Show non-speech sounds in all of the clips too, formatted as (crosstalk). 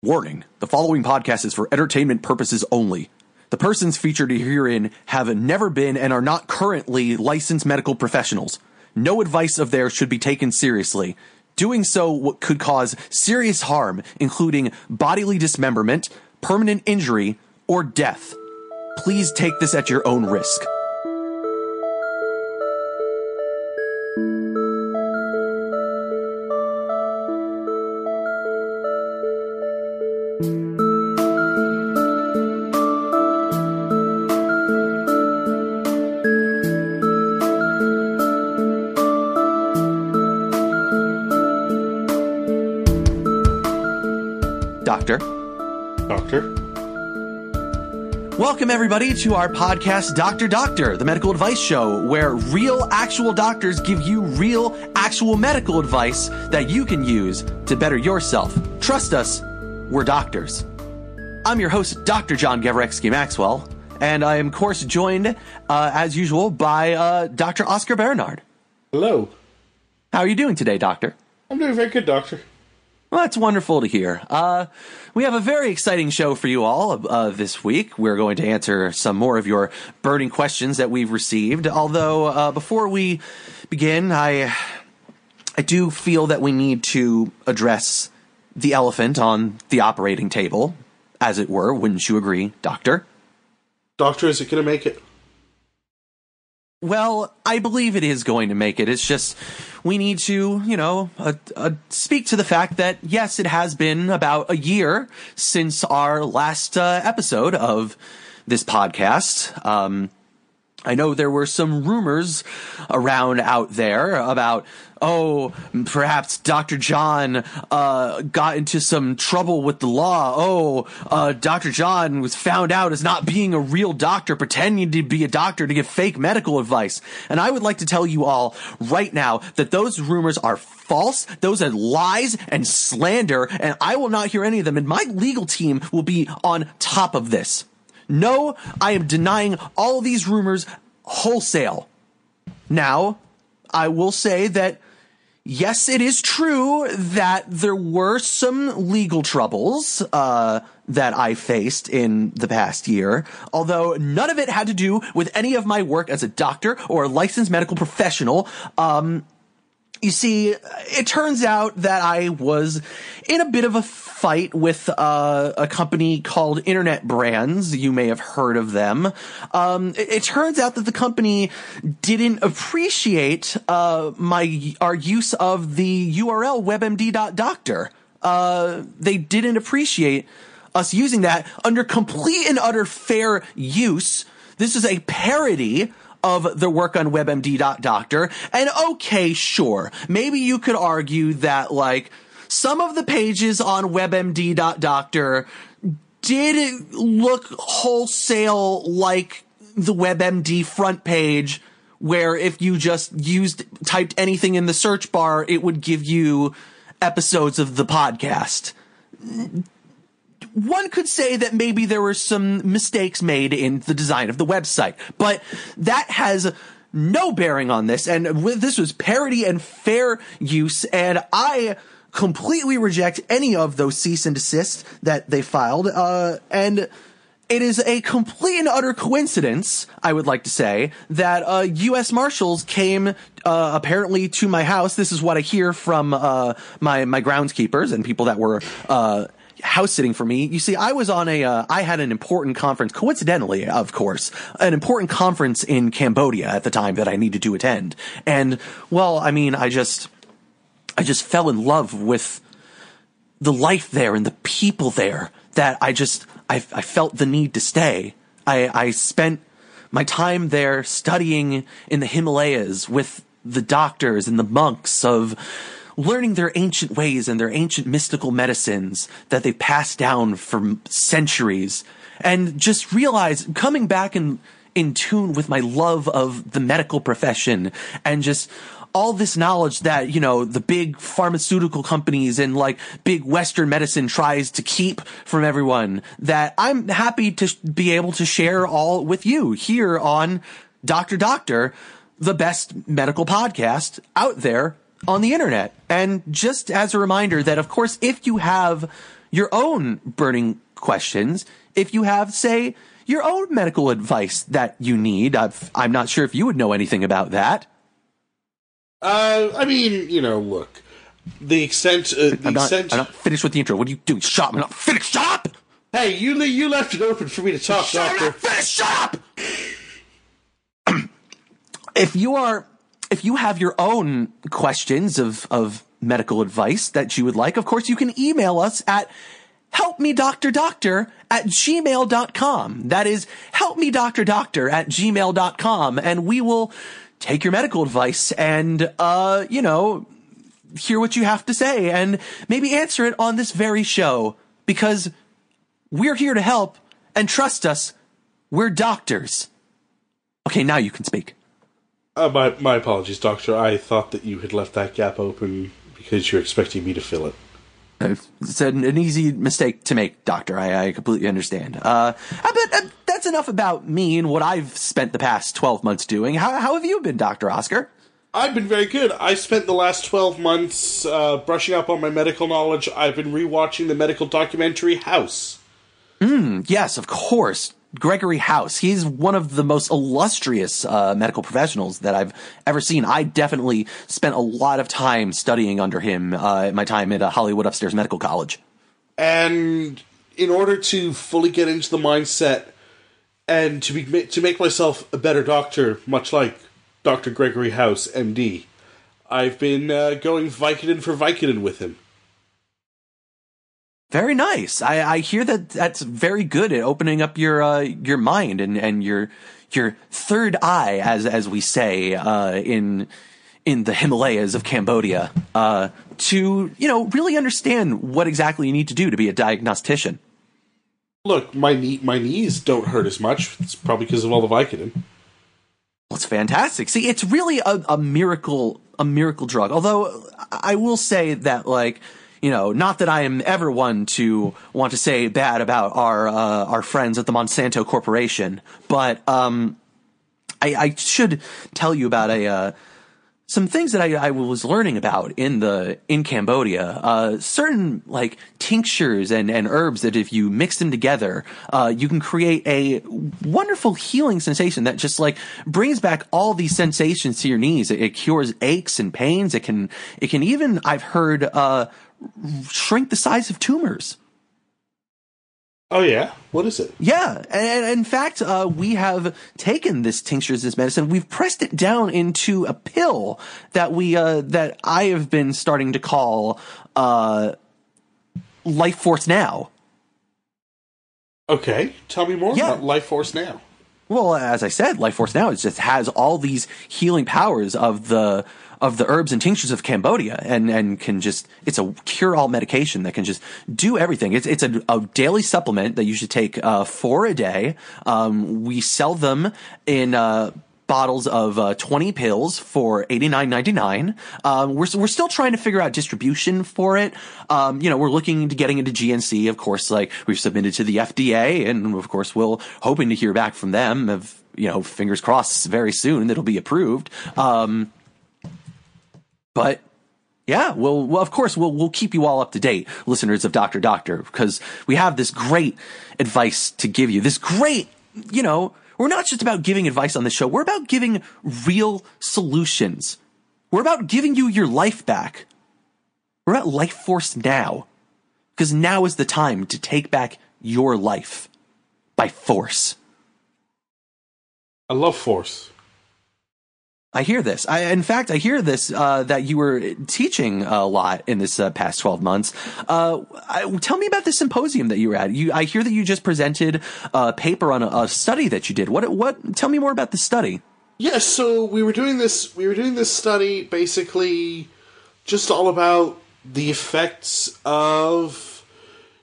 Warning the following podcast is for entertainment purposes only. The persons featured herein have never been and are not currently licensed medical professionals. No advice of theirs should be taken seriously. Doing so could cause serious harm, including bodily dismemberment, permanent injury, or death. Please take this at your own risk. Welcome, everybody, to our podcast, Doctor Doctor, the medical advice show, where real, actual doctors give you real, actual medical advice that you can use to better yourself. Trust us, we're doctors. I'm your host, Dr. John Gavrexky Maxwell, and I am, of course, joined, uh, as usual, by uh, Dr. Oscar Bernard. Hello. How are you doing today, Doctor? I'm doing very good, Doctor. Well, that's wonderful to hear. Uh, we have a very exciting show for you all uh, this week. We're going to answer some more of your burning questions that we've received. Although, uh, before we begin, I I do feel that we need to address the elephant on the operating table, as it were. Wouldn't you agree, Doctor? Doctor, is it going to make it? Well, I believe it is going to make it. It's just we need to, you know, uh, uh, speak to the fact that yes, it has been about a year since our last uh, episode of this podcast. Um, I know there were some rumors around out there about, oh, perhaps Dr. John uh, got into some trouble with the law. Oh, uh, Dr. John was found out as not being a real doctor, pretending to be a doctor to give fake medical advice. And I would like to tell you all right now that those rumors are false. Those are lies and slander, and I will not hear any of them. And my legal team will be on top of this. No, I am denying all these rumors wholesale. Now, I will say that yes, it is true that there were some legal troubles uh, that I faced in the past year, although none of it had to do with any of my work as a doctor or a licensed medical professional. Um, you see, it turns out that I was in a bit of a fight with uh, a company called Internet Brands. You may have heard of them. Um, it, it, turns out that the company didn't appreciate uh, my our use of the URL webmd.doctor. Uh, they didn't appreciate us using that under complete and utter fair use. This is a parody of the work on WebMD.Doctor. And okay, sure. Maybe you could argue that like some of the pages on WebMD.Doctor did look wholesale like the WebMD front page where if you just used typed anything in the search bar, it would give you episodes of the podcast one could say that maybe there were some mistakes made in the design of the website, but that has no bearing on this. And this was parody and fair use. And I completely reject any of those cease and desist that they filed. Uh, and it is a complete and utter coincidence, I would like to say, that uh, U.S. Marshals came uh, apparently to my house. This is what I hear from uh, my my groundskeepers and people that were uh, house sitting for me. You see, I was on a, uh, I had an important conference, coincidentally, of course, an important conference in Cambodia at the time that I needed to attend. And, well, I mean, I just, I just fell in love with the life there and the people there that I just, I, I felt the need to stay. I, I spent my time there studying in the Himalayas with the doctors and the monks of, learning their ancient ways and their ancient mystical medicines that they passed down for centuries and just realize coming back in, in tune with my love of the medical profession and just all this knowledge that, you know, the big pharmaceutical companies and like big Western medicine tries to keep from everyone that I'm happy to be able to share all with you here on Dr. Doctor, the best medical podcast out there on the internet. And just as a reminder that, of course, if you have your own burning questions, if you have, say, your own medical advice that you need. I've, I'm not sure if you would know anything about that. Uh, I mean, you know, look, the extent, uh, the I'm not, extent. I'm not finished with the intro. What are you doing? Shut up. I'm not finished. Shut up! Hey, you you left it open for me to talk, Shut Doctor. up! Finish! Shut (clears throat) up! if you are, if you have your own questions of, of medical advice that you would like, of course, you can email us at helpmedoctordoctor at gmail.com. That is helpmedoctordoctor at gmail.com. And we will take your medical advice and, uh, you know, hear what you have to say and maybe answer it on this very show because we're here to help and trust us, we're doctors. Okay, now you can speak. Uh, my my apologies, Doctor. I thought that you had left that gap open because you're expecting me to fill it. It's an, an easy mistake to make, Doctor. I, I completely understand. Uh, but uh, that's enough about me and what I've spent the past 12 months doing. How, how have you been, Dr. Oscar? I've been very good. I spent the last 12 months uh, brushing up on my medical knowledge. I've been rewatching the medical documentary House. Yes, of course. Gregory House. He's one of the most illustrious uh, medical professionals that I've ever seen. I definitely spent a lot of time studying under him uh, at my time at uh, Hollywood Upstairs Medical College. And in order to fully get into the mindset and to be to make myself a better doctor, much like Dr. Gregory House, MD, I've been uh, going Vicodin for Vicodin with him. Very nice. I, I hear that that's very good at opening up your uh, your mind and, and your your third eye, as as we say uh, in in the Himalayas of Cambodia, uh, to you know really understand what exactly you need to do to be a diagnostician. Look, my knee, my knees don't hurt as much. It's probably because of all the Vicodin. Well, it's fantastic. See, it's really a, a miracle, a miracle drug. Although I will say that, like, you know, not that I am ever one to want to say bad about our uh, our friends at the Monsanto Corporation, but um, I, I should tell you about a uh, some things that I, I was learning about in the in Cambodia. Uh, certain like tinctures and, and herbs that if you mix them together, uh, you can create a wonderful healing sensation that just like brings back all these sensations to your knees. It, it cures aches and pains. It can it can even I've heard uh, shrink the size of tumors. Oh yeah, what is it? Yeah, and, and in fact, uh, we have taken this tincture as this medicine. We've pressed it down into a pill that we uh, that I have been starting to call uh, Life Force Now. Okay, tell me more Yeah. about Life Force now. Well, as I said, Life Force Now it just has all these healing powers of the of the herbs and tinctures of Cambodia, and and can just it's a cure all medication that can just do everything. It's it's a, a daily supplement that you should take uh, four a day. Um, we sell them in. Uh, Bottles of uh, twenty pills for eighty nine ninety nine. Um, we're we're still trying to figure out distribution for it. Um, you know, we're looking into getting into GNC. Of course, like we've submitted to the FDA, and of course, we'll hoping to hear back from them. Of you know, fingers crossed, very soon it'll be approved. Um, but yeah, well, well, of course, we'll we'll keep you all up to date, listeners of Doctor Doctor, because we have this great advice to give you. This great, you know, we're not just about giving advice on the show. We're about giving real solutions. We're about giving you your life back. We're at Life Force now, because now is the time to take back your life by force. I love Force. I hear this. I, in fact, I hear this uh, that you were teaching a lot in this uh, past twelve months. Uh, I, tell me about the symposium that you were at. You, I hear that you just presented a paper on a, a study that you did. What? What? Tell me more about the study. Yes, so we were doing this. We were doing this study basically just all about the effects of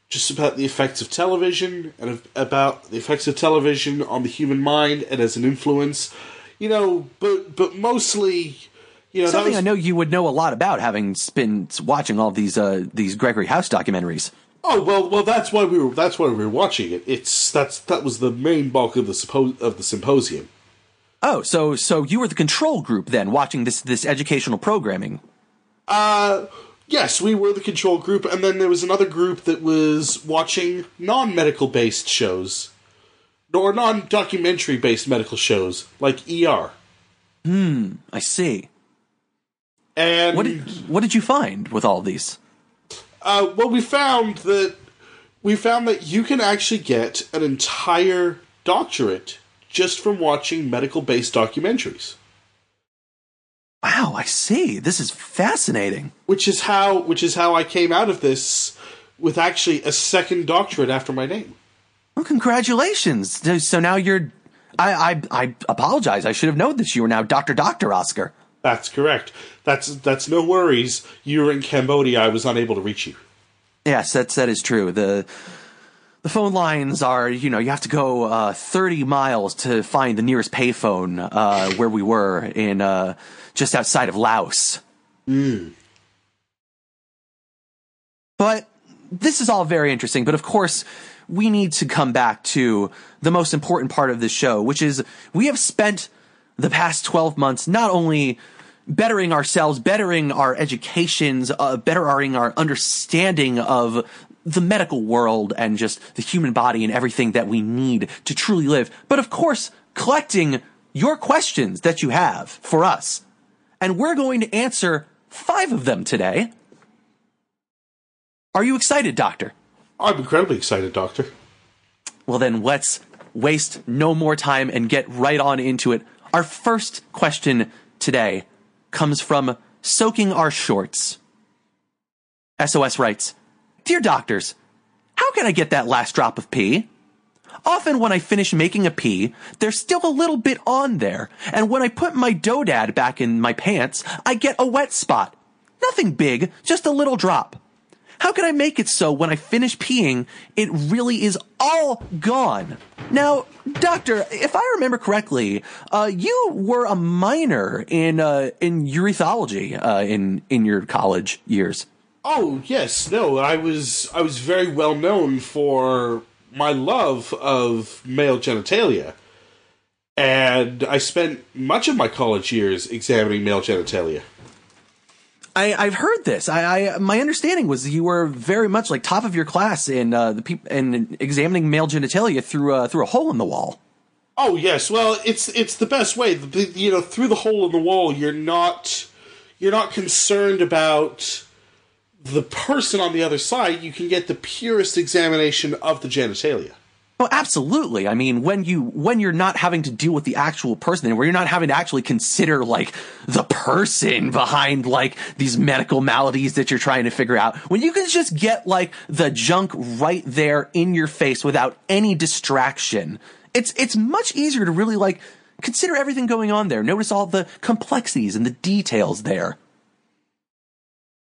just about the effects of television and about the effects of television on the human mind and as an influence. You know, but but mostly, you know, Something was- I know you would know a lot about, having been watching all these uh, these Gregory House documentaries. Oh well, well that's why we were that's why we were watching it. It's that's that was the main bulk of the suppo- of the symposium. Oh, so so you were the control group then, watching this this educational programming. Uh, Yes, we were the control group, and then there was another group that was watching non medical based shows. Or non documentary based medical shows, like ER. Hmm, I see. And What did what did you find with all these? Uh, well, we found that we found that you can actually get an entire doctorate just from watching medical-based documentaries, Wow, I see. This is fascinating. which is how which is how I came out of this with actually a second doctorate after my name. Well, congratulations. So- now you're. I, I I apologize. I should have known that you were now Doctor Doctor Oscar. That's correct. That's that's no worries. You were in Cambodia. I was unable to reach you. Yes, that's that is true. The the phone lines are, you know, you have to go uh, 30 miles to find the nearest payphone uh, where we were in uh, just outside of Laos. But this is all very interesting. But of course, we need to come back to the most important part of this show, which is we have spent the past 12 months not only bettering ourselves, bettering our educations, uh, bettering our understanding of the medical world and just the human body and everything that we need to truly live, but of course, collecting your questions that you have for us. And we're going to answer five of them today. Are you excited, Doctor? I'm incredibly excited, Doctor. Well, then let's waste no more time and get right on into it. Our first question today comes from Soaking Our Shorts. SOS writes Dear doctors, how can I get that last drop of pee? Often when I finish making a pee, there's still a little bit on there, and when I put my doodad back in my pants, I get a wet spot. Nothing big, just a little drop. How can I make it so when I finish peeing, it really is all gone? Now, doctor, if I remember correctly, uh, you were a minor in uh, in urethology uh, in in your college years. Oh yes, no, I was I was very well known for my love of male genitalia, and I spent much of my college years examining male genitalia. I, I've heard this. I, I my understanding was you were very much like top of your class in uh, the peop- in examining male genitalia through uh, through a hole in the wall. Oh yes, well it's it's the best way. The, you know, through the hole in the wall, you're not you're not concerned about the person on the other side. You can get the purest examination of the genitalia. Oh, absolutely. I mean, when you when you're not having to deal with the actual person, and where you're not having to actually consider like the person (laughs) behind like these medical maladies that you're trying to figure out, when you can just get like the junk right there in your face without any distraction, it's it's much easier to really like consider everything going on there. Notice all the complexities and the details there.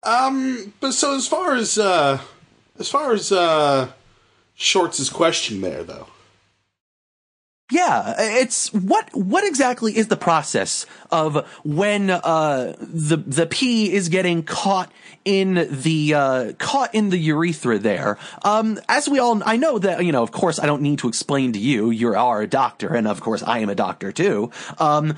Um, but so as far as uh, as far as uh, Shorts' question there, though. Yeah, it's what what exactly is the process of when uh, the the pee is getting caught in the uh, caught in the urethra there. Um, as we all, I know that you know. Of course, I don't need to explain to you. You are a doctor, and of course, I am a doctor too. Um,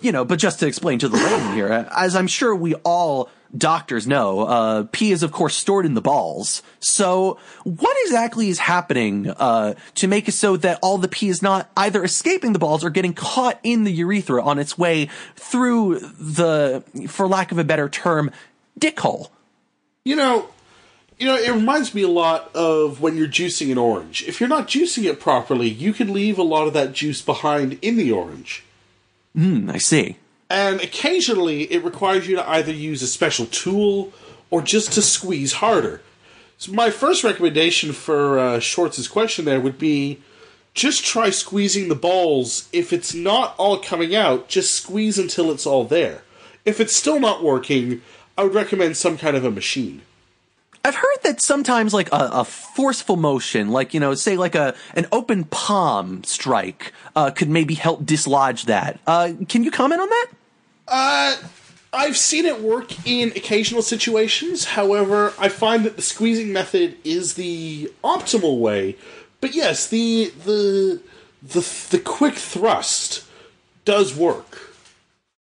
you know, but just to explain to the layman here, as I'm sure we all doctors know, uh, pee is of course stored in the balls. So what exactly is happening, uh, to make it so that all the pee is not either escaping the balls or getting caught in the urethra on its way through the, for lack of a better term, dick hole? You know, you know, it reminds me a lot of when you're juicing an orange. If you're not juicing it properly, you can leave a lot of that juice behind in the orange. Hmm, I see. And occasionally, it requires you to either use a special tool or just to squeeze harder. So, my first recommendation for uh, Schwartz's question there would be just try squeezing the balls. If it's not all coming out, just squeeze until it's all there. If it's still not working, I would recommend some kind of a machine. I've heard that sometimes like a, a forceful motion, like, you know, say like a, an open palm strike, uh, could maybe help dislodge that. Uh, can you comment on that? Uh, I've seen it work in occasional situations. However, I find that the squeezing method is the optimal way. But yes, the the the the quick thrust does work.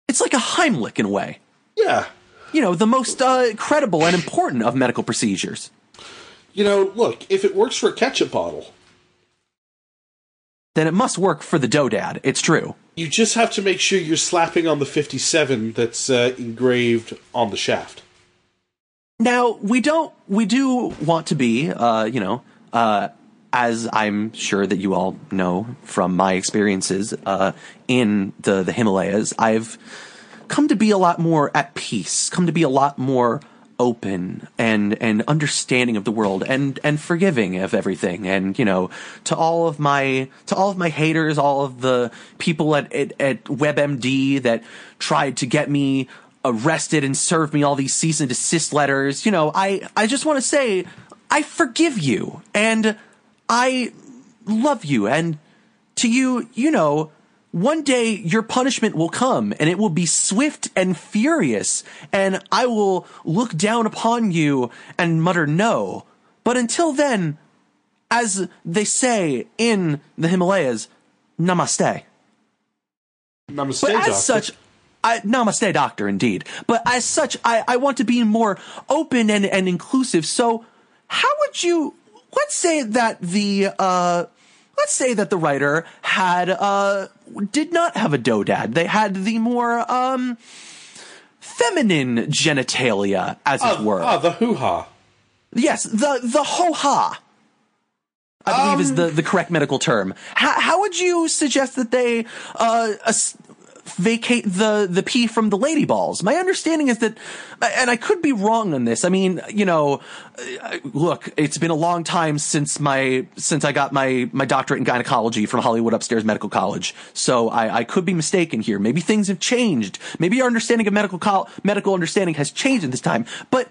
It's like a Heimlich in a way. Yeah. you know, the most uh, credible and important of medical procedures. You know, look, if it works for a ketchup bottle, then it must work for the dodad. It's true. You just have to make sure you're slapping on the 57 that's uh, engraved on the shaft. Now, we don't, we do want to be, uh, you know, uh, as I'm sure that you all know from my experiences uh, in the, the Himalayas, I've come to be a lot more at peace, come to be a lot more open and and understanding of the world and and forgiving of everything. And you know to all of my to all of my haters all of the people at at, at WebMD that tried to get me arrested and serve me all these cease and desist letters you know I I just want to say I forgive you and I love you. And to you you know one day your punishment will come and it will be swift and furious and I will look down upon you and mutter no. But until then, as they say in the Himalayas, namaste. Namaste, But doctor. as such, I, namaste, doctor, indeed. But as such, I, I want to be more open and, and inclusive. So, how would you, let's say that the, uh, let's say that the writer had, uh, did not have a doodad. They had the more, um, feminine genitalia, as it Ah, were. ah, the hoo ha. Yes, the the ho ha. I believe is the, the correct medical term. How, how would you suggest that they uh, as- vacate the the pee from the lady balls? My understanding is that, and I could be wrong on this. I mean, you know, look, it's been a long time since my since I got my my doctorate in gynecology from Hollywood Upstairs Medical College. So I, I could be mistaken here. Maybe things have changed. Maybe our understanding of medical medical understanding has changed in this time. But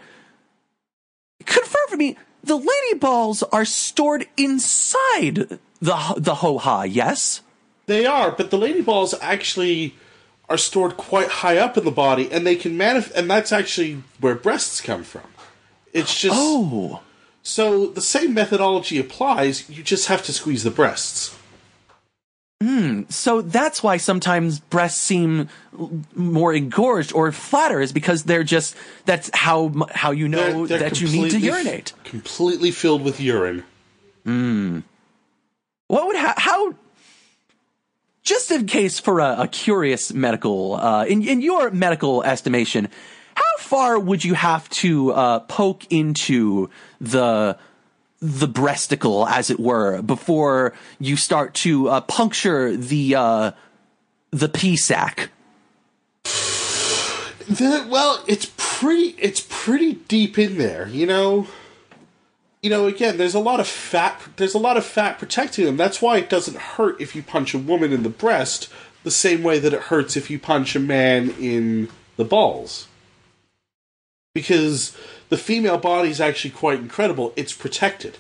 confirm for me, the lady balls are stored inside the the ho ha. Yes. They are, but the lady balls actually are stored quite high up in the body, and they can manif- and that's actually where breasts come from. It's just Oh. so the same methodology applies. You just have to squeeze the breasts. Hmm, so that's why sometimes breasts seem more engorged or flatter is because they're just that's how how you know They're- they're that you need to urinate. completely filled with urine. Hmm. What would ha- how just in case for a, a curious medical uh, in in your medical estimation, how far would you have to uh, poke into the the breasticle, as it were, before you start to uh, puncture the uh, the pee sac? The- well, it's pretty. It's pretty deep in there, you know. You know, again, there's a lot of fat. There's a lot of fat protecting them. That's why it doesn't hurt if you punch a woman in the breast the same way that it hurts if you punch a man in the balls. Because the female body is actually quite incredible. It's protected.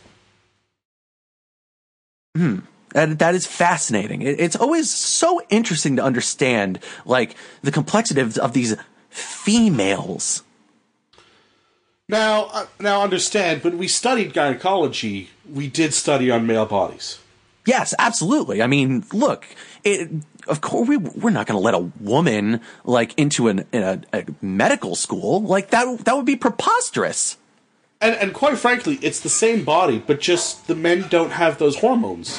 Hmm. And that is fascinating. It's always so interesting to understand, like the complexity of, of these females. Now, uh, now understand. When we studied gynecology, we did study on male bodies. Yes, absolutely. I mean, look, it, of course we we're not going to let a woman like into an in a, a medical school like that. That would be preposterous. And, and quite frankly, it's the same body, but just the men don't have those hormones.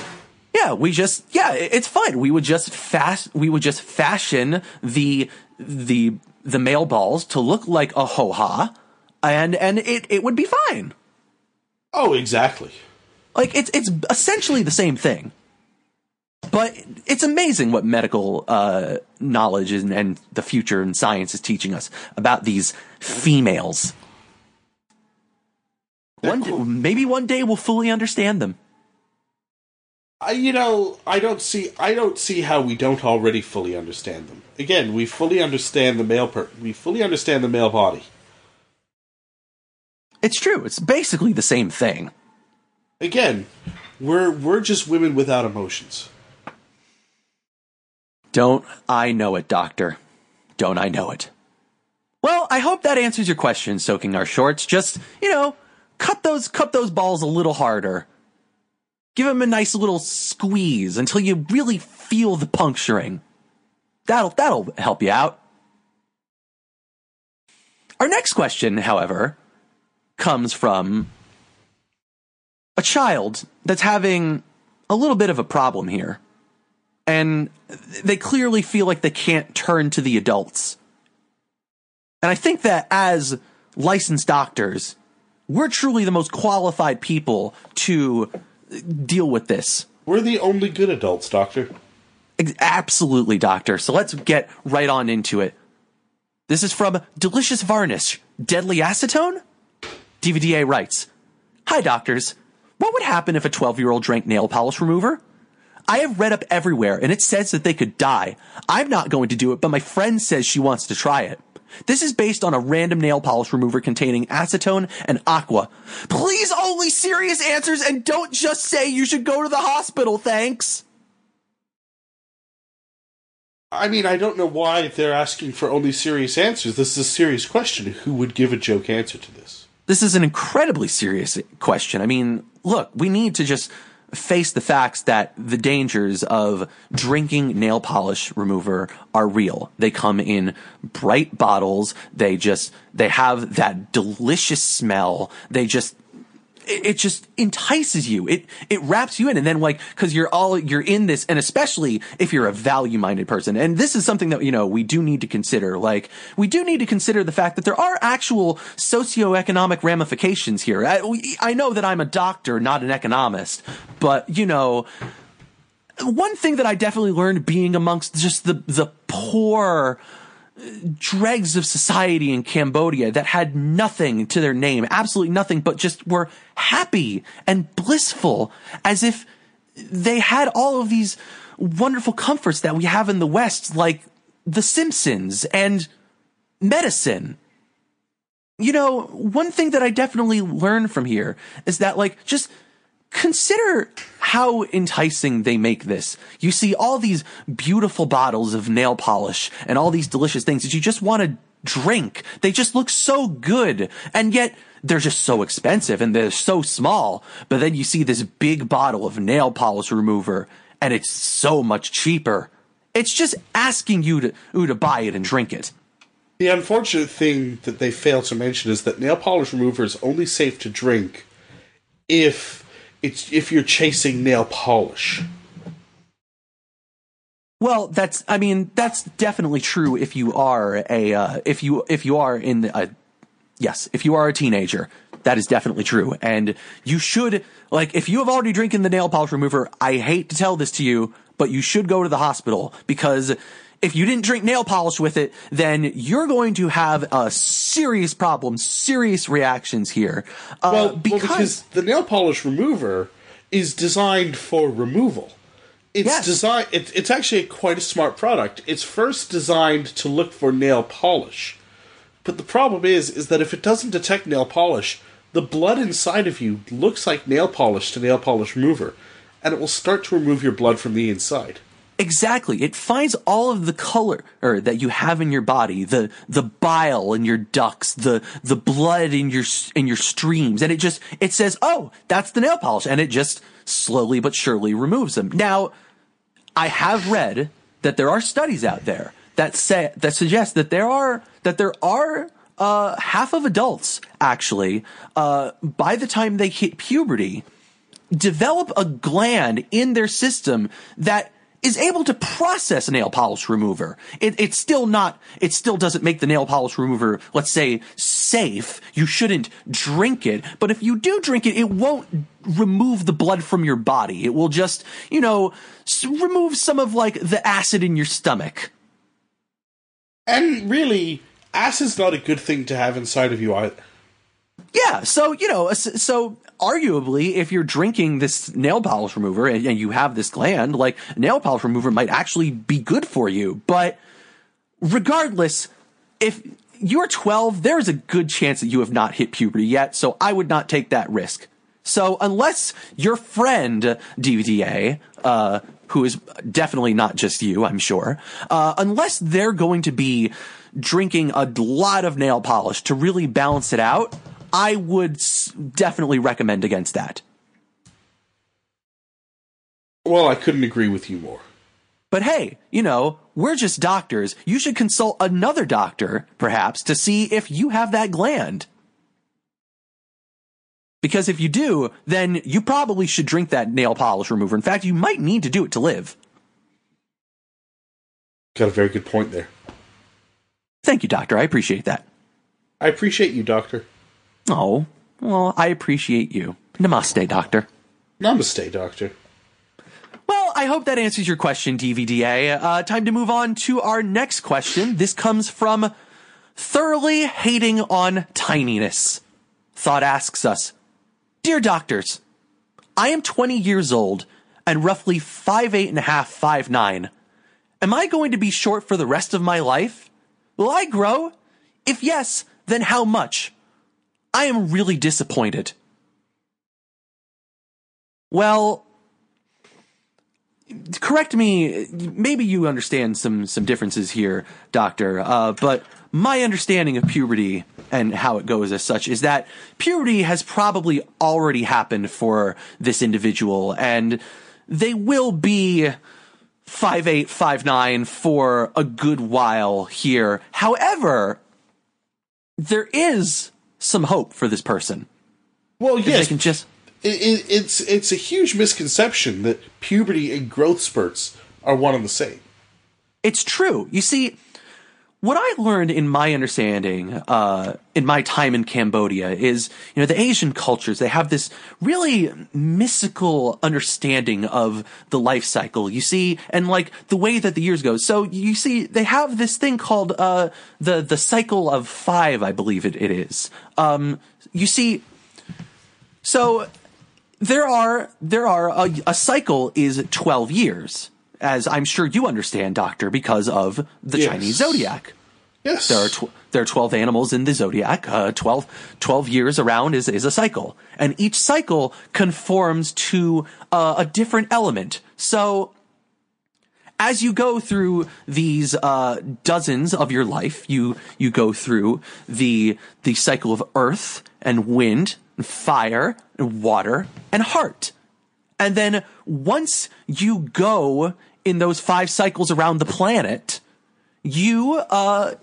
Yeah, we just yeah, it's fine. We would just fast we would just fashion the the the male balls to look like a ho ha, and and it it would be fine. Oh, exactly. Like it's it's essentially the same thing. But it's amazing what medical uh, knowledge and, and the future and science is teaching us about these females. One day, maybe one day we'll fully understand them. I, you know, I don't see, I don't see how we don't already fully understand them. Again, we fully understand the male per, we fully understand the male body. It's true. It's basically the same thing. Again, we're we're just women without emotions. Don't I know it, Doctor? Don't I know it? Well, I hope that answers your question, soaking our shorts. Just, you know, cut those cut those balls a little harder. Give them a nice little squeeze until you really feel the puncturing. That'll that'll help you out. Our next question, however, comes from a child that's having a little bit of a problem here. And they clearly feel like they can't turn to the adults. And I think that as licensed doctors, we're truly the most qualified people to deal with this. We're the only good adults, Doctor. Absolutely, Doctor. So let's get right on into it. This is from Delicious Varnish, Deadly Acetone? DVDA writes Hi, doctors. What would happen if a 12 year old drank nail polish remover? I have read up everywhere and it says that they could die. I'm not going to do it, but my friend says she wants to try it. This is based on a random nail polish remover containing acetone and aqua. Please only serious answers and don't just say you should go to the hospital, thanks. I mean, I don't know why they're asking for only serious answers. This is a serious question. Who would give a joke answer to this? This is an incredibly serious question. I mean, look, we need to just face the facts that the dangers of drinking nail polish remover are real. They come in bright bottles. They just, they have that delicious smell. They just, it, just entices you. It it wraps you in, and then like because you're all you're in this, and especially if you're a value minded person, and this is something that you know we do need to consider. Like we do need to consider the fact that there are actual socioeconomic ramifications here. I, I know that I'm a doctor, not an economist, but you know one thing that I definitely learned being amongst just the the poor dregs of society in Cambodia that had nothing to their name, absolutely nothing, but just were happy and blissful as if they had all of these wonderful comforts that we have in the West, like The Simpsons and medicine. You know, one thing that I definitely learned from here is that, like, just consider how enticing they make this. You see all these beautiful bottles of nail polish and all these delicious things that you just want to drink. They just look so good. And yet they're just so expensive and they're so small. But then you see this big bottle of nail polish remover and it's so much cheaper. It's just asking you to, to buy it and drink it. The unfortunate thing that they fail to mention is that nail polish remover is only safe to drink if it's if you're chasing nail polish. Well, that's I mean that's definitely true if you are a uh, if you if you are in a yes if you are a teenager that is definitely true and you should like if you have already drinking the nail polish remover I hate to tell this to you but you should go to the hospital because if you didn't drink nail polish with it, then you're going to have a serious problem, serious reactions here. Uh, well, because, well, because the nail polish remover is designed for removal. It's yes. designed. It, it's actually quite a smart product. It's first designed to look for nail polish, but the problem is, is that if it doesn't detect nail polish, the blood inside of you looks like nail polish to nail polish remover, and it will start to remove your blood from the inside. Exactly. It finds all of the color or that you have in your body, the the bile in your ducts, the the blood in your in your streams, and it just it says, "Oh, that's the nail polish," and it just slowly but surely removes them. Now, I have read that there are studies out there that say that suggest that there are that there are uh, half of adults actually uh, by the time they hit puberty develop a gland in their system that is able to process nail polish remover. It, it's still not, it still doesn't make the nail polish remover, let's say, safe. You shouldn't drink it. But if you do drink it, it won't remove the blood from your body. It will just, you know, remove some of like the acid in your stomach. And really, acid's not a good thing to have inside of you either. Yeah, so you know, so arguably, if you're drinking this nail polish remover and, and, you have this gland, like nail polish remover might actually be good for you. But regardless, if you're 12, there is a good chance that you have not hit puberty yet. So I would not take that risk. So unless your friend DVDA, uh, who is definitely not just you, I'm sure, uh, unless they're going to be drinking a lot of nail polish to really balance it out, I would definitely recommend against that. Well, I couldn't agree with you more. But hey, you know, we're just doctors. You should consult another doctor, perhaps, to see if you have that gland. Because if you do, then you probably should drink that nail polish remover. In fact, you might need to do it to live. Got a very good point there. Thank you, doctor. I appreciate that. I appreciate you, Doctor. Oh, well, I appreciate you. Namaste, doctor. Namaste, Doctor. Well, I hope that answers your question, DVDA. Uh, time to move on to our next question. This comes from Thoroughly Hating on Tininess. Thought asks us, Dear doctors, I am 20 years old and roughly 5'8 and a half, 5'9. Am I going to be short for the rest of my life? Will I grow? If yes, then how much? I am really disappointed. Well, correct me. Maybe you understand some some differences here, doctor. Uh, but my understanding of puberty and how it goes as such is that puberty has probably already happened for this individual, and they will be five eight, five nine for a good while here. However, there is some hope for this person. Well, yes, they can just it, it, it's it's a huge misconception that puberty and growth spurts are one and the same. It's true. You see, what I learned in my understanding, uh, in my time in Cambodia is, you know, the Asian cultures, they have this really mystical understanding of the life cycle. You see, and like the way that the years go. So you see, they have this thing called, uh, the, the cycle of five, I believe it, it is. Um, you see, so there are there are a, a cycle is 12 years as i'm sure you understand doctor because of the Yes. chinese zodiac. Yes, there are tw- there are 12 animals in the zodiac. Uh, 12 12 years around is is a cycle. And each cycle conforms to uh, a different element. So as you go through these uh, dozens of your life, you you go through the the cycle of earth and wind, and fire and water and heart, and then once you go in those five cycles around the planet, you uh,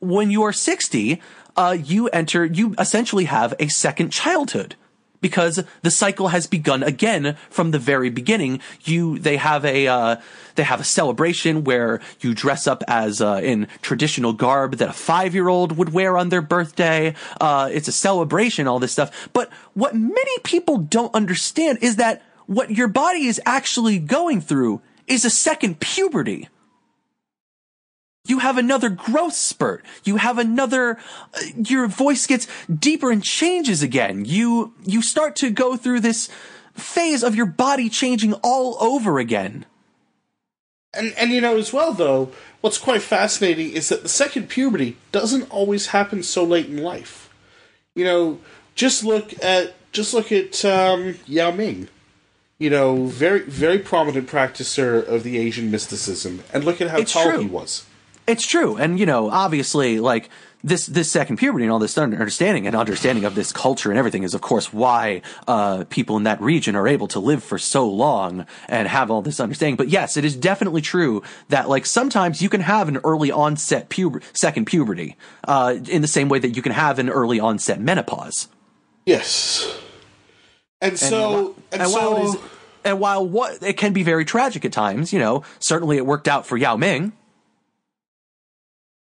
when you are sixty, uh, you enter you essentially have a second childhood because the cycle has begun again from the very beginning. You, they have a, uh, they have a celebration where you dress up as, uh, in traditional garb that a five-year-old would wear on their birthday. Uh, it's a celebration, all this stuff. But what many people don't understand is that what your body is actually going through is a second puberty you have another growth spurt. You have another, uh, your voice gets deeper and changes again. You, you start to go through this phase of your body changing all over again. and and you know as well though, what's quite fascinating is that the second puberty doesn't always happen so late in life. You know, just look at just look at um, Yao Ming. You know, very very prominent practicer of the Asian mysticism, and look at how It's tall true. he was. It's true. And, you know, obviously, like, this, this second puberty and all this understanding and understanding of this culture and everything is, of course, why, uh, people in that region are able to live for so long and have all this understanding. But yes, it is definitely true that, like, sometimes you can have an early onset puber- second puberty, uh, in the same way that you can have an early onset menopause. Yes. And, so and, and so while it is, and while what, it can be very tragic at times, you know, certainly it worked out for Yao Ming.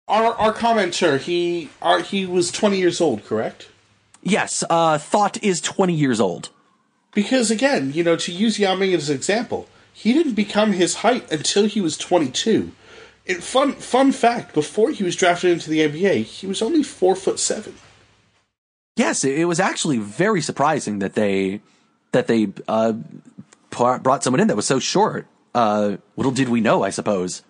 our our commenter he our, he was 20 years old, correct? Yes, uh, Thought is 20 years old. Because again, you know, to use Yao Ming as an example, he didn't become his height until he was 22. And fun fun fact: before he was drafted into the NBA, he was only four foot seven. Yes, it, it was actually very surprising that they that they uh, brought someone in that was so short. Uh, little did we know, I suppose.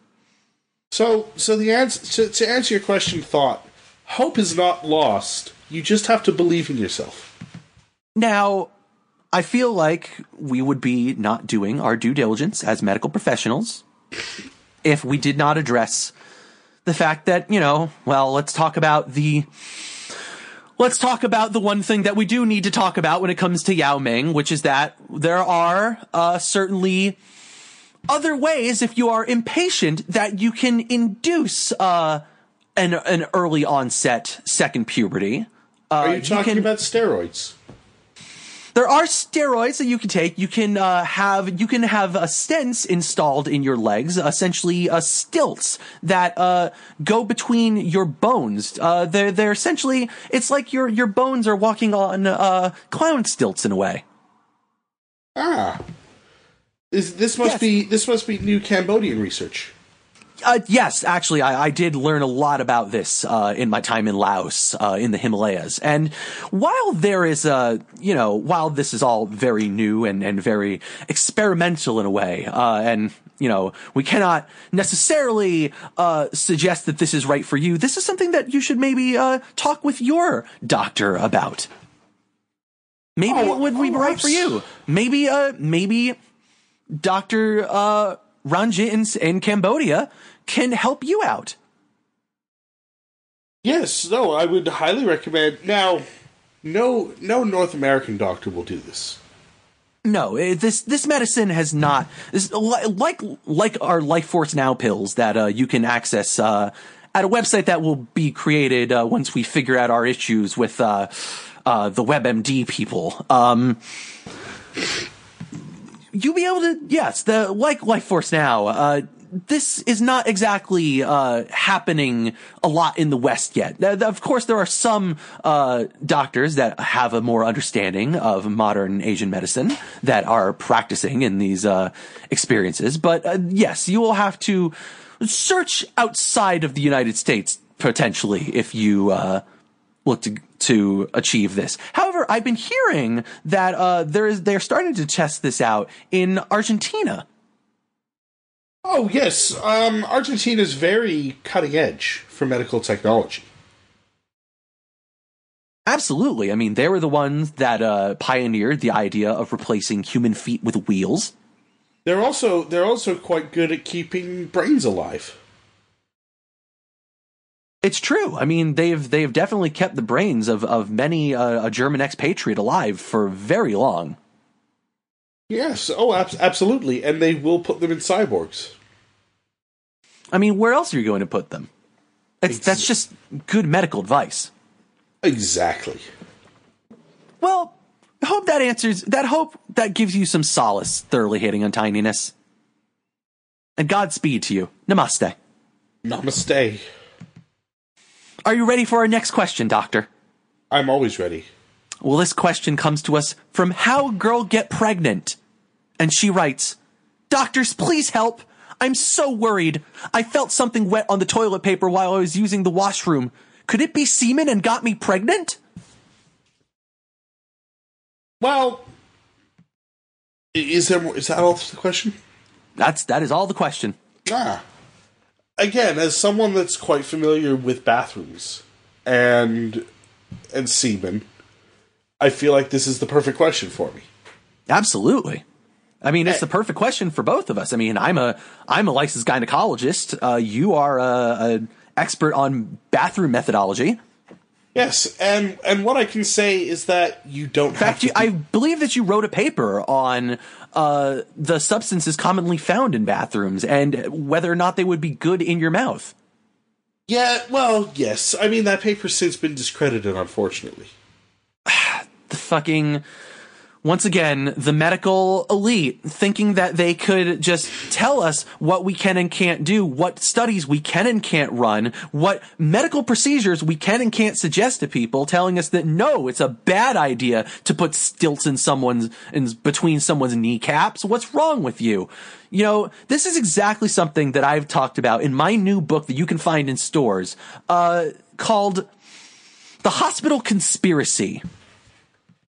So, so the answer to, to answer your question, thought hope is not lost. You just have to believe in yourself. Now, I feel like we would be not doing our due diligence as medical professionals if we did not address the fact that, you know, well, let's talk about the let's talk about the one thing that we do need to talk about when it comes to Yao Ming, which is that there are uh, certainly other ways, if you are impatient, that you can induce uh, an an early onset second puberty. Uh, Are you talking can, about steroids? There are steroids that you can take. You can uh, have you can have uh, stents installed in your legs, essentially uh, stilts that uh, go between your bones. Uh, they're they're essentially it's like your your bones are walking on uh, clown stilts in a way. Ah, this, this must Yes. be this must be new Cambodian research. Uh, yes, actually, I, I did learn a lot about this uh, in my time in Laos, uh, in the Himalayas. And while there is a, you know, while this is all very new and, and very experimental in a way, uh, and you know, we cannot necessarily uh, suggest that this is right for you. This is something that you should maybe uh, talk with your doctor about. Maybe Oh, it would be oh, right for you. Maybe, uh, maybe Doctor uh, Ranjit in, in Cambodia can help you out. Yes, no, I would highly recommend. Now, no, no North American doctor will do this. No, eh, this this medicine has not this, like like our Life Force Now pills that uh, you can access uh, at a website that will be created uh, once we figure out our issues with uh, uh, the WebMD people. Um, you'll be able to yes, the like Life Force Now. Uh, this is not exactly uh, happening a lot in the West yet. Of course, there are some uh, doctors that have a more understanding of modern Asian medicine that are practicing in these uh, experiences. But uh, yes, you will have to search outside of the United States potentially if you uh, look to to achieve this. However, I've been hearing that uh, there is they're starting to test this out in Argentina. Oh yes, um, Argentina is very cutting edge for medical technology. Absolutely. I mean, they were the ones that uh, pioneered the idea of replacing human feet with wheels. They're also they're also quite good at keeping brains alive. It's true. I mean, they've they've definitely kept the brains of of many uh, a German expatriate alive for very long. Yes, oh, ab- absolutely, and they will put them in cyborgs. I mean, where else are you going to put them? Ex- that's just good medical advice. Exactly. Well, I hope that answers that. Hope that gives you some solace. Thoroughly hating untininess. And Godspeed to you. Namaste. Namaste. Are you ready for our next question, Doctor? I'm always ready. Well, this question comes to us from How Girl Get Pregnant. And she writes, Doctors, please help. I'm so worried. I felt something wet on the toilet paper while I was using the washroom. Could it be semen and got me pregnant? Well, is there more, is that all the question? That's that is all the question. Ah. Again, as someone that's quite familiar with bathrooms and and semen, I feel like this is the perfect question for me. Absolutely. I mean, it's the perfect question for both of us. I mean, I'm a I'm a licensed gynecologist. Uh, you are a, a expert on bathroom methodology. Yes, and and what I can say is that you don't In fact, have you, to. I believe that you wrote a paper on uh, the substances commonly found in bathrooms and whether or not they would be good in your mouth. yeah, well, yes. I mean that paper's since been discredited, unfortunately. (sighs) The fucking once again, the medical elite thinking that they could just tell us what we can and can't do, what studies we can and can't run, what medical procedures we can and can't suggest to people, telling us that no, it's a bad idea to put stilts in someone's, in between someone's kneecaps. What's wrong with you? You know, this is exactly something that I've talked about in my new book that you can find in stores, uh, called The Hospital Conspiracy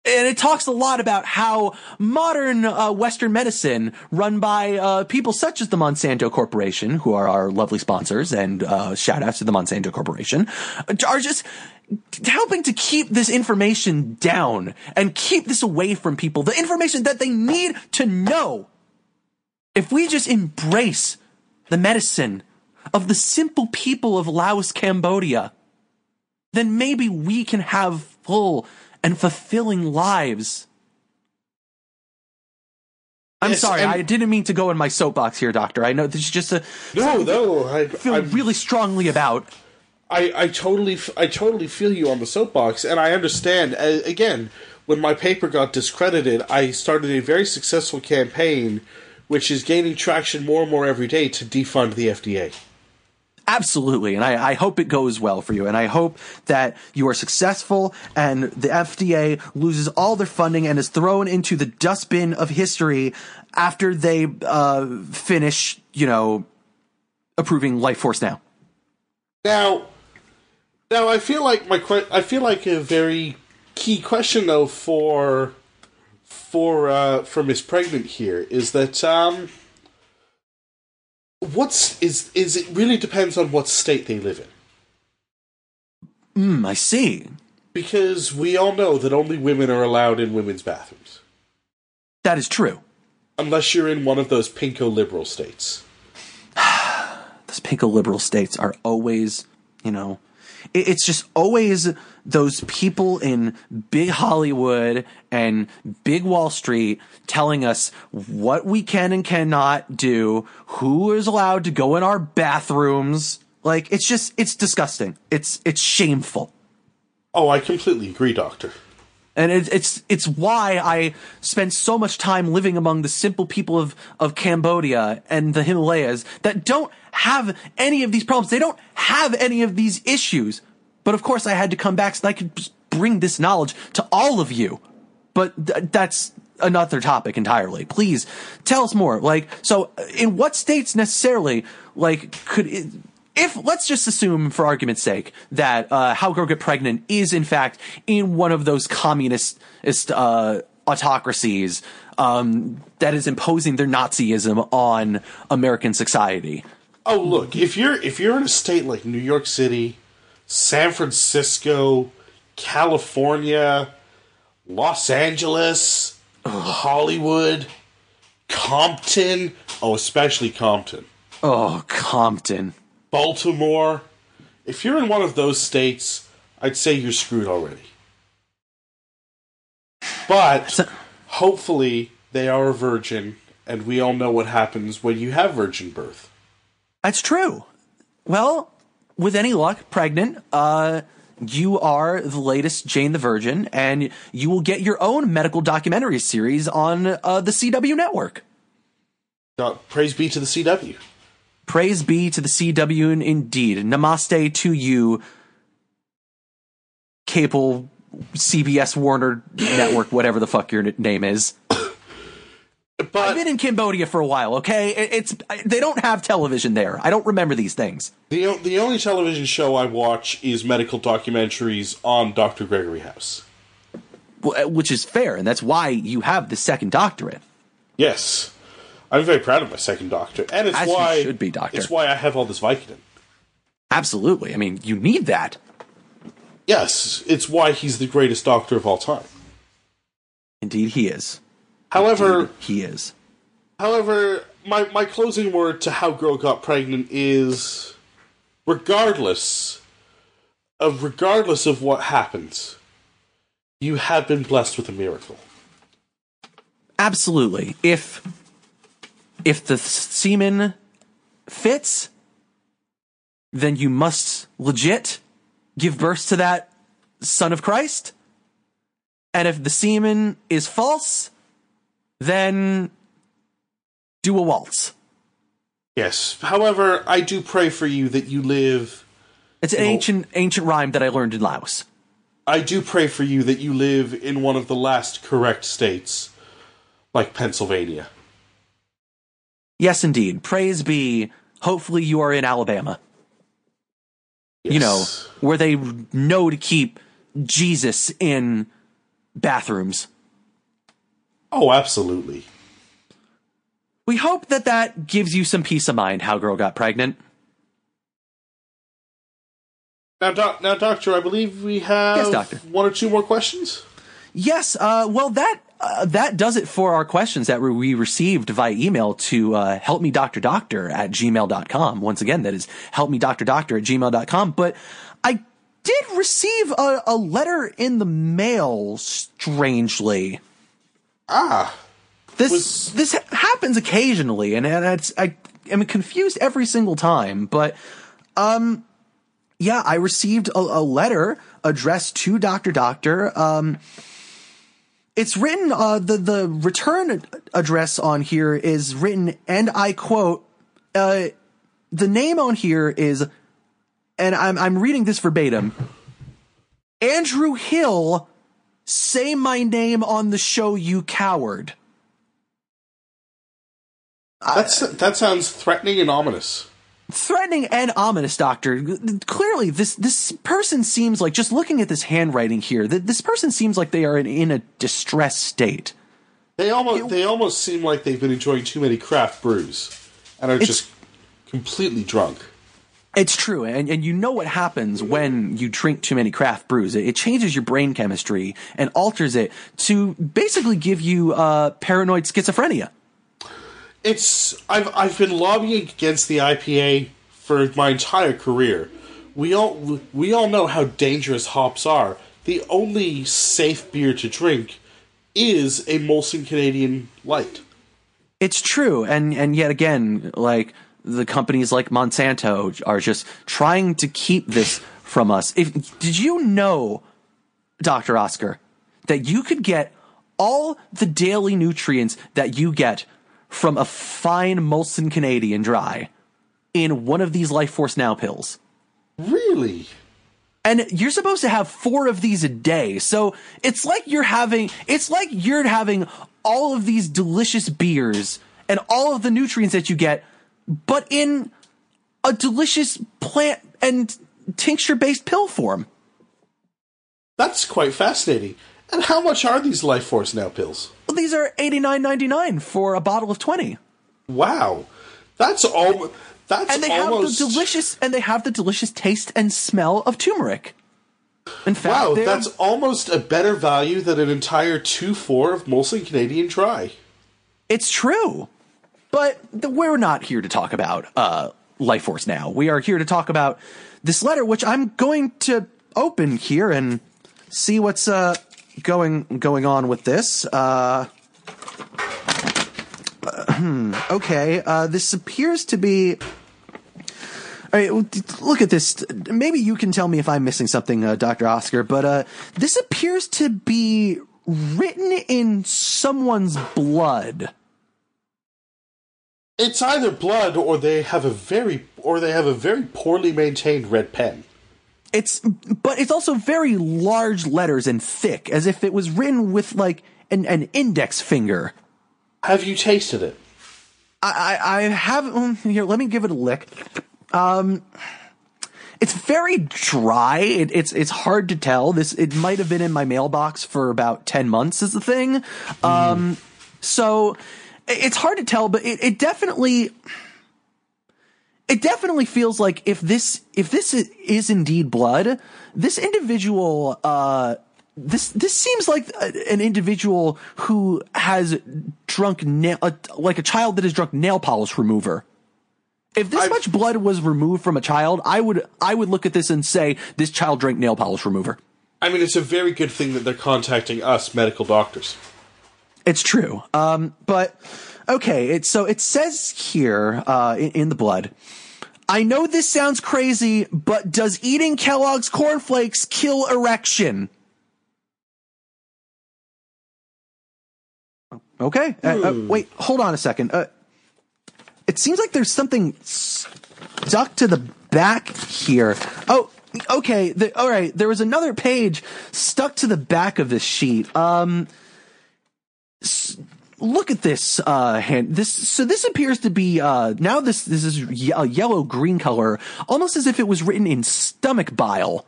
and it talks a lot about how modern uh, Western medicine, run by uh, people such as the Monsanto Corporation, who are our lovely sponsors, and uh, shout outs to the Monsanto Corporation, are just helping to keep this information down and keep this away from people. The information that they need to know. If we just embrace the medicine of the simple people of Laos, Cambodia, then maybe we can have full and fulfilling lives. I'm Yes, sorry, I didn't mean to go in my soapbox here, Doctor. I know this is just a No, no, I feel I'm- really strongly about. I, I totally I totally feel you on the soapbox, and I understand. Uh, again, when my paper got discredited, I started a very successful campaign, which is gaining traction more and more every day to defund the FDA. Absolutely, and I, I hope it goes well for you, and I hope that you are successful, and the FDA loses all their funding and is thrown into the dustbin of history after they uh, finish, you know, approving Life Force now. Now, now I feel like my que- I feel like a very key question though for for uh, for Miss Pregnant here is that um, what's is is it really depends on what state they live in. Hmm, I see. Because we all know that only women are allowed in women's bathrooms. That is true. Unless you're in one of those pinko liberal states. (sighs) those pinko liberal states are always, you know, it, it's just always those people in big Hollywood and big Wall Street telling us what we can and cannot do, who is allowed to go in our bathrooms. Like it's just it's disgusting. It's it's shameful. Oh, I completely agree, Doctor. And it, it's it's why I spend so much time living among the simple people of, of Cambodia and the Himalayas that don't have any of these problems. They don't have any of these issues. But of course, I had to come back so I could bring this knowledge to all of you. But th- that's another topic entirely. Please tell us more. Like, so in what states necessarily, like, could it, if let's just assume for argument's sake that uh, how girl get pregnant is in fact in one of those communist uh, autocracies um, that is imposing their Nazism on American society. Oh, look, if you're if you're in a state like New York City, San Francisco, California, Los Angeles, Hollywood, Compton, oh, especially Compton, Oh, Compton. Baltimore, if you're in one of those states, I'd say you're screwed already. But hopefully they are a virgin, and we all know what happens when you have virgin birth. That's true. Well, with any luck, pregnant, uh, you are the latest Jane the Virgin, and you will get your own medical documentary series on uh, the CW network. Praise be to the CW. Praise be to the CW in- indeed. Namaste to you, cable CBS Warner Network, whatever the fuck your name is. I've been in Cambodia for a while, okay? It's they don't have television there. I don't remember these things. the the only television show I watch is medical documentaries on Dr. Gregory House. Which is fair, and that's why you have the second doctorate. Yes, I'm very proud of my second doctor, and it's As why should be, Doctor. It's why I have all this Vicodin. Absolutely. I mean, you need that. Yes, it's why he's the greatest doctor of all time. Indeed, he is. However, He is. However, my, my closing word to How Girl Got Pregnant is regardless of regardless of what happens, you have been blessed with a miracle. Absolutely. If if the semen fits, then you must legit give birth to that son of Christ. And if the semen is false, then do a waltz. Yes. However, I do pray for you that you live It's an ancient ancient rhyme that I learned in Laos. I do pray for you that you live in one of the last correct states like Pennsylvania. Yes, indeed. Praise be. Hopefully, you are in Alabama. You know, where they know to keep Jesus in bathrooms. Oh, absolutely. We hope that that gives you some peace of mind. How girl got pregnant. Now, doc, now, doctor, I believe we have Yes, doctor. one or two more questions. Yes. Uh, well, that uh, that does it for our questions that we received via email to uh, helpmedoctordoctor at gmail.com. Once again, that is helpmedoctordoctor at gmail.com. But I did receive a, a letter in the mail, strangely. Ah, this was this happens occasionally, and, and it's I am confused every single time. But um, yeah, I received a, a letter addressed to Doctor Doctor. Um, it's written. Uh, the the return address on here is written, and I quote. Uh, the name on here is, and I'm I'm reading this verbatim. Andrew Hill, say my name on the show, you coward. that's that sounds threatening and ominous. threatening and ominous doctor clearly this this person seems like just looking at this handwriting here that this person seems like they are in, in a distressed state They almost they almost seem like they've been enjoying too many craft brews and are just completely drunk. It's true and, and you know what happens when you drink too many craft brews it, it changes your brain chemistry and alters it to basically give you uh, paranoid schizophrenia It's I've I've been lobbying against the IPA for my entire career. We all we all know how dangerous hops are. The only safe beer to drink is a Molson Canadian Light. It's true, and and yet again, like the companies like Monsanto are just trying to keep this from us. If did you know, Doctor Oscar, that you could get all the daily nutrients that you get from a fine Molson Canadian Dry in one of these Life Force Now pills? Really? And you're supposed to have four of these a day. So it's like you're having, it's like you're having all of these delicious beers and all of the nutrients that you get, but in a delicious plant and tincture based pill form. That's quite fascinating. And how much are these Life Force Now pills? Well, these are eighty nine ninety nine for a bottle of 20. Wow. That's all that's And they almost have the delicious, and they have the delicious taste and smell of turmeric. In fact, Wow, they're- that's almost a better value than an entire 2-4 of Molson Canadian Dry. It's true. But we're not here to talk about uh, Life Force now. We are here to talk about this letter, which I'm going to open here and see what's uh, going going on with this. Uh, (clears throat) okay, uh, this appears to be. All right, look at this. Maybe you can tell me if I'm missing something, uh, Dr. Oscar, but uh, this appears to be written in someone's blood. It's either blood or they have a very or they have a very poorly maintained red pen. It's, but it's also very large letters and thick, as if it was written with like an, an index finger. Have you tasted it? I, I, I have, um, here, let me give it a lick. Um, it's very dry. It, it's, it's hard to tell. This, it might have been in my mailbox for about 10 months is the thing. Um, so it's hard to tell, but it, it definitely, it definitely feels like if this if this is indeed blood, this individual uh this this seems like an individual who has drunk nail uh, like a child that has drunk nail polish remover. If this I've- much blood was removed from a child, I would I would look at this and say this child drank nail polish remover. I mean, it's a very good thing that they're contacting us medical doctors. It's true. Um, but okay, it so it says here uh, in, in the blood. I know this sounds crazy, but does eating Kellogg's cornflakes kill erection? Okay. Uh, uh, wait, hold on a second. Uh, it seems like there's something stuck to the back here. Oh, okay. The, all right. There was another page stuck to the back of this sheet. Um, look at this uh hand this so this appears to be uh now this this is ye- a yellow green color almost as if it was written in stomach bile.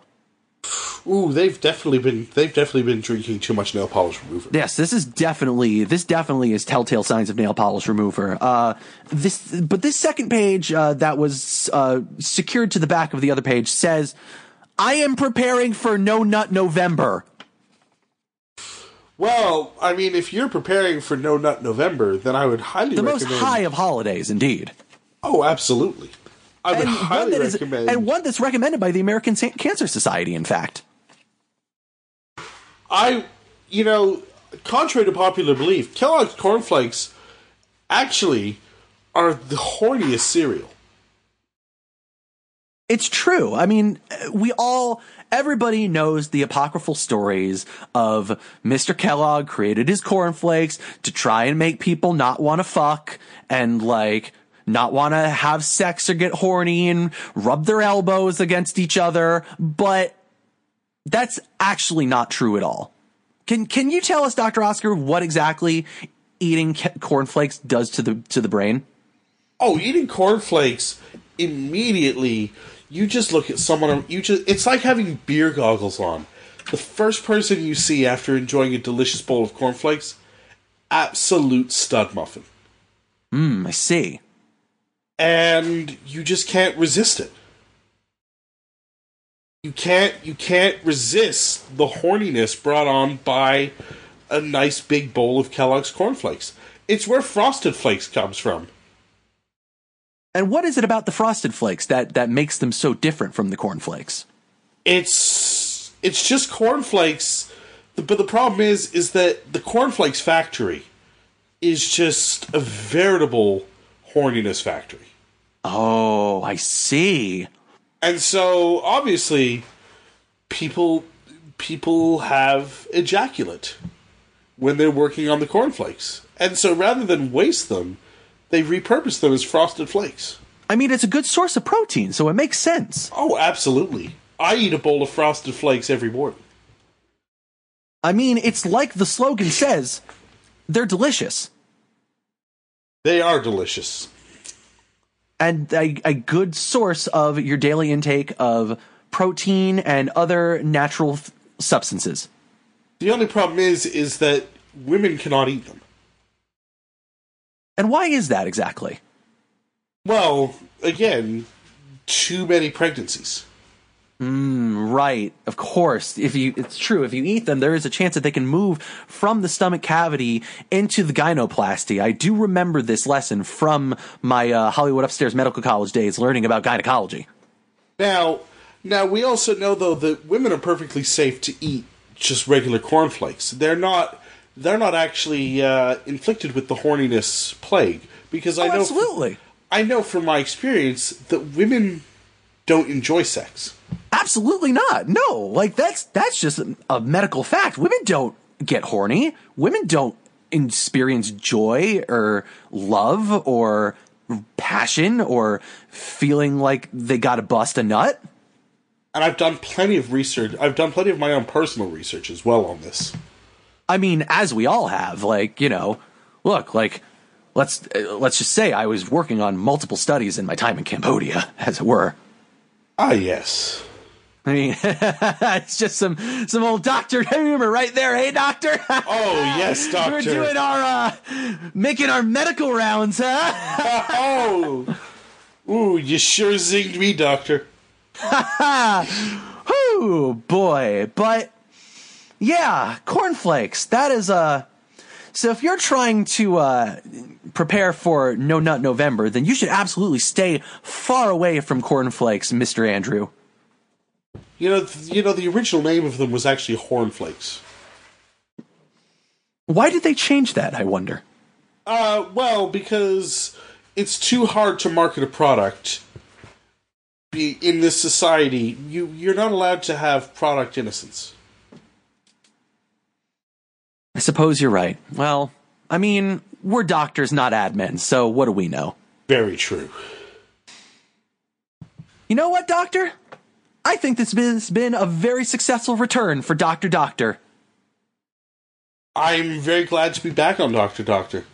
Ooh, they've definitely been they've definitely been drinking too much nail polish remover. yes this is definitely this definitely is telltale signs of nail polish remover. Uh this but this second page uh that was uh secured to the back of the other page says i am preparing for no nut november Well, I mean, if you're preparing for No Nut November, then I would highly the most recommend. high of holidays indeed Oh, absolutely. I would and one, highly that is, recommend. and one that's recommended by the american cancer society in fact I, you know, contrary to popular belief, Kellogg's cornflakes actually are the horniest cereal. It's true. I mean, we all, everybody knows the apocryphal stories of Mr. Kellogg created his cornflakes to try and make people not want to fuck and like not want to have sex or get horny and rub their elbows against each other. But that's actually not true at all. Can, can you tell us, Dr. Oscar, what exactly eating cornflakes does to the, to the brain? Oh, eating cornflakes immediately you just look at someone you just it's like having beer goggles on. The first person you see after enjoying a delicious bowl of cornflakes absolute stud muffin. Hmm, i see. And you just can't resist it. You can't you can't resist the horniness brought on by a nice big bowl of kellogg's cornflakes. It's where frosted flakes comes from and what is it about the frosted flakes that that makes them so different from the cornflakes? It's it's just corn flakes, but the problem is is that the corn flakes factory is just a veritable horniness factory. Oh, I see. And so obviously people people have ejaculate when they're working on the cornflakes. And so rather than waste them, they repurpose them as frosted flakes. I mean, it's a good source of protein, so it makes sense. Oh, absolutely. I eat a bowl of frosted flakes every morning. I mean, it's like the slogan says they're delicious. They are delicious. And a, a good source of your daily intake of protein and other natural f- substances. The only problem is is that women cannot eat them. And why is that exactly? Well, again, too many pregnancies. Mm, right. Of course. If you, it's true. If you eat them, there is a chance that they can move from the stomach cavity into the gynoplasty. I do remember this lesson from my uh, Hollywood Upstairs Medical College days, learning about gynecology. Now, now we also know though that women are perfectly safe to eat just regular cornflakes. They're not they're not actually uh, inflicted with the horniness plague because I oh, know absolutely. From, I know from my experience that women don't enjoy sex. Absolutely not. No, like that's that's just a medical fact. Women don't get horny. Women don't experience joy or love or passion or feeling like they got to bust a nut. And I've done plenty of research. I've done plenty of my own personal research as well on this. I mean, as we all have, like, you know, look, like, let's, let's just say I was working on multiple studies in my time in Cambodia, (laughs) as it were. Ah, yes. I mean, (laughs) it's just some some old doctor (laughs) humor right there. Hey, doctor. oh yes, doctor. We're doing our uh, making our medical rounds, huh? oh, ooh, you sure zinged me, doctor. oh boy, but yeah, cornflakes. That is a. Uh, so if you're trying to uh, prepare for No Nut November, then you should absolutely stay far away from cornflakes, Mister Andrew. You know, th- you know, the original name of them was actually Hornflakes. Why did they change that? I wonder. Uh, well, because it's too hard to market a product. Be in this society, you you're not allowed to have product innocence. I suppose you're right. Well, I mean, we're doctors, not admins, so what do we know? Very true. You know what, Doctor? I think this has been a very successful return for Dr. Doctor. I'm very glad to be back on Dr. Doctor.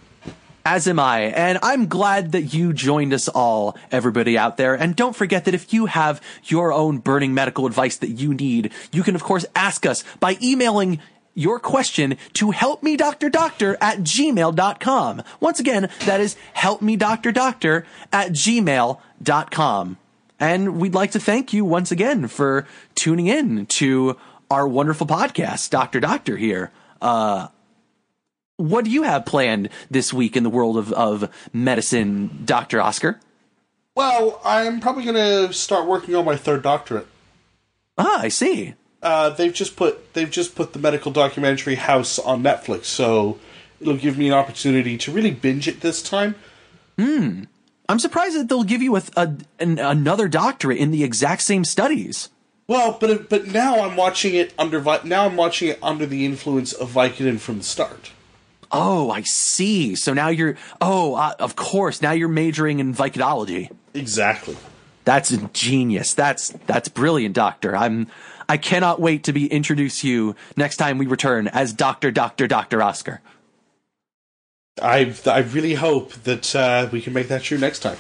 As am I, and I'm glad that you joined us all, everybody out there. And don't forget that if you have your own burning medical advice that you need, you can of course ask us by emailing your question to helpmedoctordoctor at gmail.com. Once again, that is helpmedoctordoctor at gmail.com. And we'd like to thank you once again for tuning in to our wonderful podcast, Dr. Doctor here. Uh, what do you have planned this week in the world of, of medicine, Dr. Oscar? Well, I'm probably going to start working on my third doctorate. Ah, I see. Uh, they've just put they've just put the medical documentary House on Netflix, so it'll give me an opportunity to really binge it this time. I'm surprised that they'll give you a, a an, another doctorate in the exact same studies. Well, but but now I'm watching it under now I'm watching it under the influence of Vicodin from the start. Oh, I see. So now you're. Oh, uh, of course. Now you're majoring in Vicodology. Exactly. That's genius. That's that's brilliant, Doctor. I'm. I cannot wait to be introduced to you next time we return as Doctor Doctor Doctor Oscar. I I really hope that uh, we can make that true next time.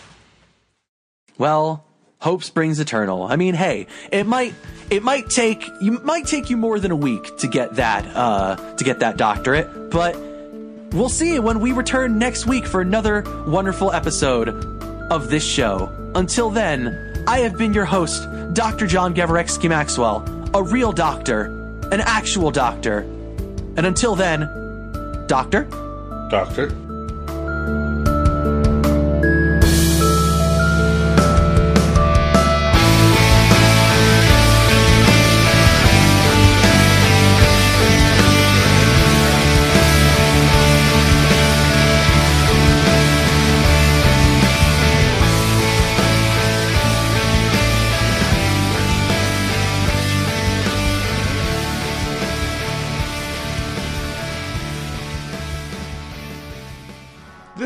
Well, hope springs eternal. I mean, hey, it might it might take you might take you more than a week to get that uh to get that doctorate, but we'll see when we return next week for another wonderful episode of this show. Until then, I have been your host, Dr. John Gavarexky Maxwell, a real doctor, an actual doctor. And until then, doctor, Doctor.